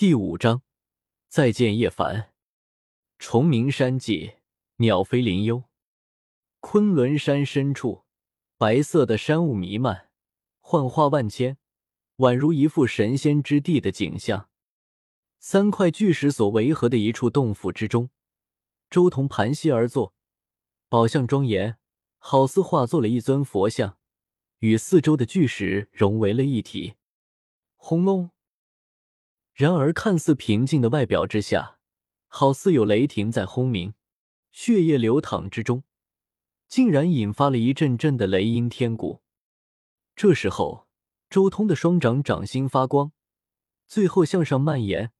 第五章，再见叶凡。虫鸣山际，鸟飞林幽。昆仑山深处，白色的山雾弥漫，幻化万千，宛如一幅神仙之地的景象。三块巨石所围合的一处洞府之中，周彤盘膝而坐，宝相庄严，好似化作了一尊佛像，与四周的巨石融为了一体。轰隆！然而，看似平静的外表之下，好似有雷霆在轰鸣，血液流淌之中，竟然引发了一阵阵的雷音天鼓。这时候，周通的双掌掌心发光，最后向上蔓延，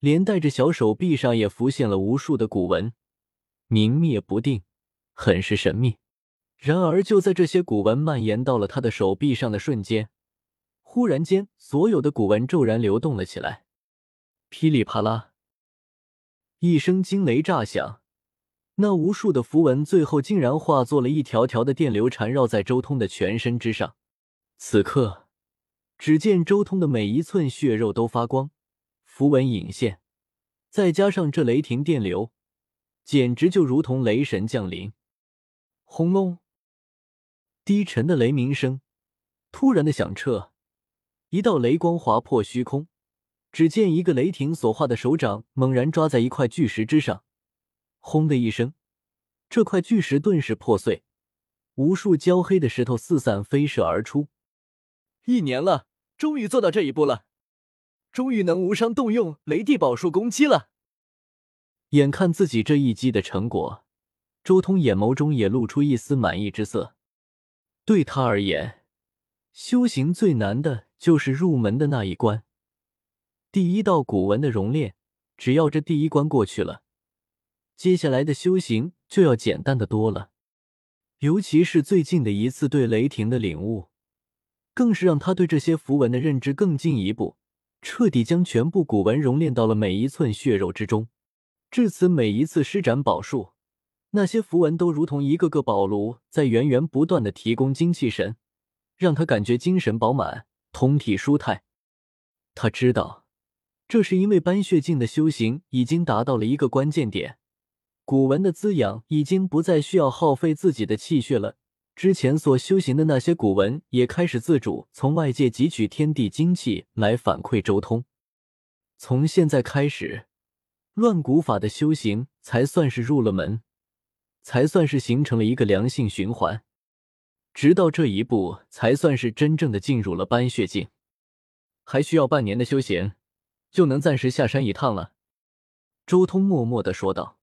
连带着小手臂上也浮现了无数的古纹，明灭不定，很是神秘。然而，就在这些古纹蔓延到了他的手臂上的瞬间，忽然间，所有的古纹骤然流动了起来。噼里啪啦，一声惊雷炸响，那无数的符文最后竟然化作了一条条的电流，缠绕在周通的全身之上。此刻，只见周通的每一寸血肉都发光，符文隐现，再加上这雷霆电流，简直就如同雷神降临。轰隆！低沉的雷鸣声突然的响彻，一道雷光划破虚空。只见一个雷霆所化的手掌猛然抓在一块巨石之上，轰的一声，这块巨石顿时破碎，无数焦黑的石头四散飞射而出。一年了，终于做到这一步了，终于能无伤动用雷帝宝术攻击了。眼看自己这一击的成果，周通眼眸中也露出一丝满意之色。对他而言，修行最难的就是入门的那一关。第一道古文的熔炼，只要这第一关过去了，接下来的修行就要简单的多了。尤其是最近的一次对雷霆的领悟，更是让他对这些符文的认知更进一步，彻底将全部古文熔炼到了每一寸血肉之中。至此，每一次施展宝术，那些符文都如同一个个宝炉，在源源不断的提供精气神，让他感觉精神饱满，通体舒泰。他知道。这是因为斑血境的修行已经达到了一个关键点，古文的滋养已经不再需要耗费自己的气血了。之前所修行的那些古文也开始自主从外界汲取天地精气来反馈周通。从现在开始，乱古法的修行才算是入了门，才算是形成了一个良性循环。直到这一步，才算是真正的进入了斑血境，还需要半年的修行。就能暂时下山一趟了，周通默默的说道。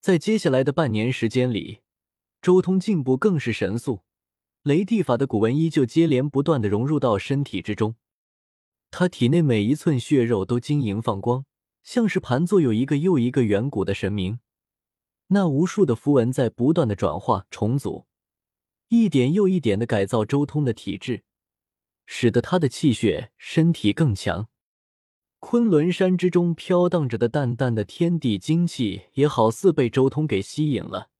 在接下来的半年时间里，周通进步更是神速，雷帝法的古文依旧接连不断的融入到身体之中，他体内每一寸血肉都晶莹放光，像是盘坐有一个又一个远古的神明。那无数的符文在不断的转化重组，一点又一点的改造周通的体质，使得他的气血身体更强。昆仑山之中飘荡着的淡淡的天地精气，也好似被周通给吸引了。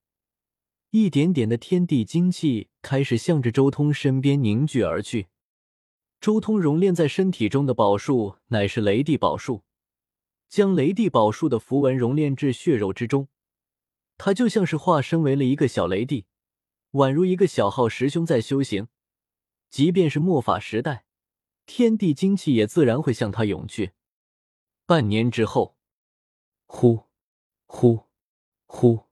一点点的天地精气开始向着周通身边凝聚而去。周通熔炼在身体中的宝术乃是雷帝宝术，将雷帝宝术的符文熔炼至血肉之中，他就像是化身为了一个小雷帝，宛如一个小号师兄在修行。即便是末法时代，天地精气也自然会向他涌去。半年之后，呼，呼，呼，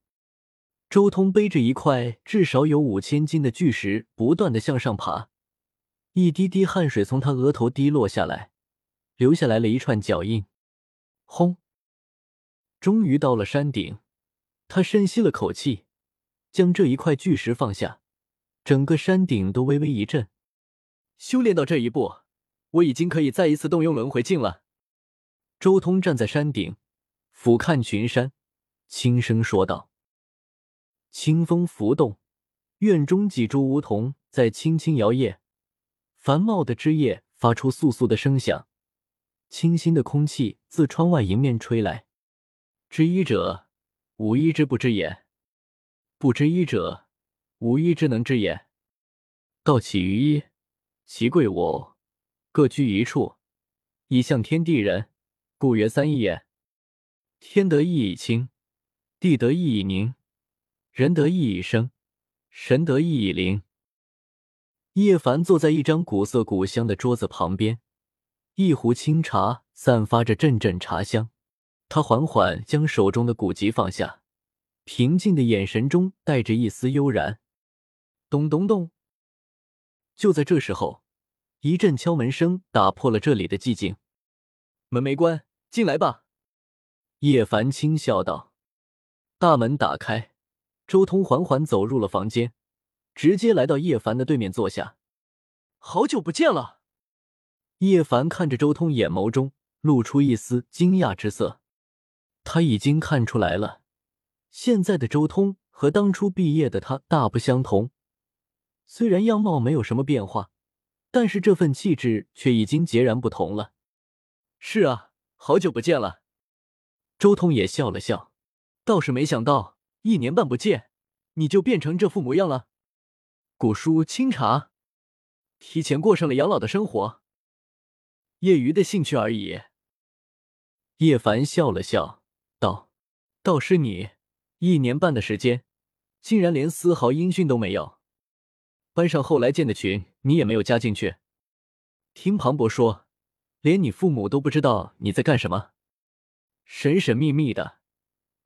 周通背着一块至少有五千斤的巨石，不断的向上爬，一滴滴汗水从他额头滴落下来，留下来了一串脚印。轰！终于到了山顶，他深吸了口气，将这一块巨石放下，整个山顶都微微一震。修炼到这一步，我已经可以再一次动用轮回镜了。周通站在山顶，俯瞰群山，轻声说道：“清风拂动，院中几株梧桐在轻轻摇曳，繁茂的枝叶发出簌簌的声响，清新的空气自窗外迎面吹来。知一者，无一之不知也；不知一者，无一之能知也。道起于一，其贵我，各居一处，以向天地人。”故曰三易也。天得意以清，地得意以宁，人得意以生，神得意以灵。叶凡坐在一张古色古香的桌子旁边，一壶清茶散发着阵阵茶香。他缓缓将手中的古籍放下，平静的眼神中带着一丝悠然。咚咚咚！就在这时候，一阵敲门声打破了这里的寂静。门没关，进来吧。叶凡轻笑道。大门打开，周通缓缓走入了房间。直接来到叶凡的对面坐下。好久不见了。叶凡看着周通，眼眸中露出一丝惊讶之色。他已经看出来了，现在的周通和当初毕业的他大不相同。虽然样貌没有什么变化，但是这份气质却已经截然不同了。是啊，好久不见了。周通也笑了笑，倒是没想到一年半不见，你就变成这副模样了。古书清茶，提前过上了养老的生活，业余的兴趣而已。叶凡笑了笑，道：“倒是你，一年半的时间，竟然连丝毫音讯都没有。班上后来建的群，你也没有加进去。听庞博说，连你父母都不知道你在干什么，神神秘秘的。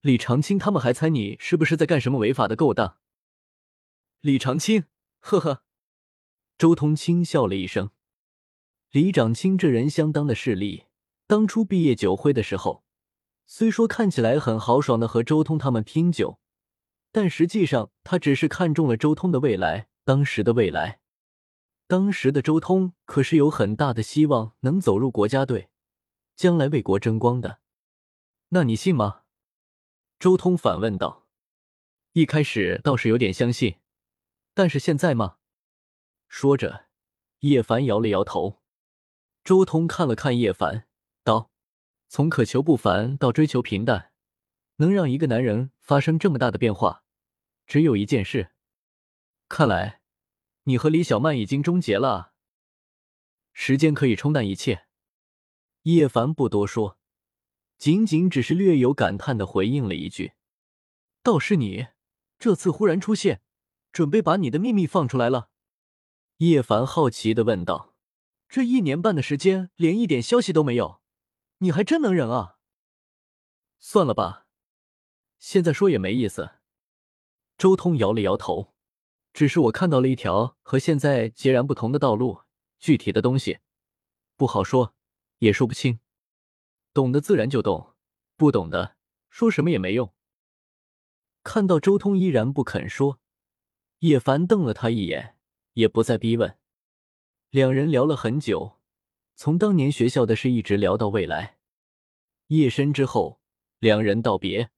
李长青他们还猜你是不是在干什么违法的勾当。李长青。”呵呵，周通轻笑了一声。李长青这人相当的势利。当初毕业酒会的时候，虽说看起来很豪爽的和周通他们拼酒，但实际上他只是看中了周通的未来，当时的未来。当时的周通可是有很大的希望能走入国家队，将来为国争光的。那你信吗？周通反问道。一开始倒是有点相信。但是现在吗？说着，叶凡摇了摇头。周通看了看叶凡，道：“从渴求不凡到追求平淡，能让一个男人发生这么大的变化，只有一件事。看来，你和李小曼已经终结了。时间可以冲淡一切。”叶凡不多说，仅仅只是略有感叹的回应了一句：“倒是你，这次忽然出现。”准备把你的秘密放出来了？叶凡好奇的问道。这一年半的时间，连一点消息都没有，你还真能忍啊！算了吧，现在说也没意思。周通摇了摇头，只是我看到了一条和现在截然不同的道路，具体的东西不好说，也说不清。懂得自然就懂，不懂的说什么也没用。看到周通依然不肯说。叶凡瞪了他一眼，也不再逼问。两人聊了很久，从当年学校的事一直聊到未来。夜深之后，两人道别。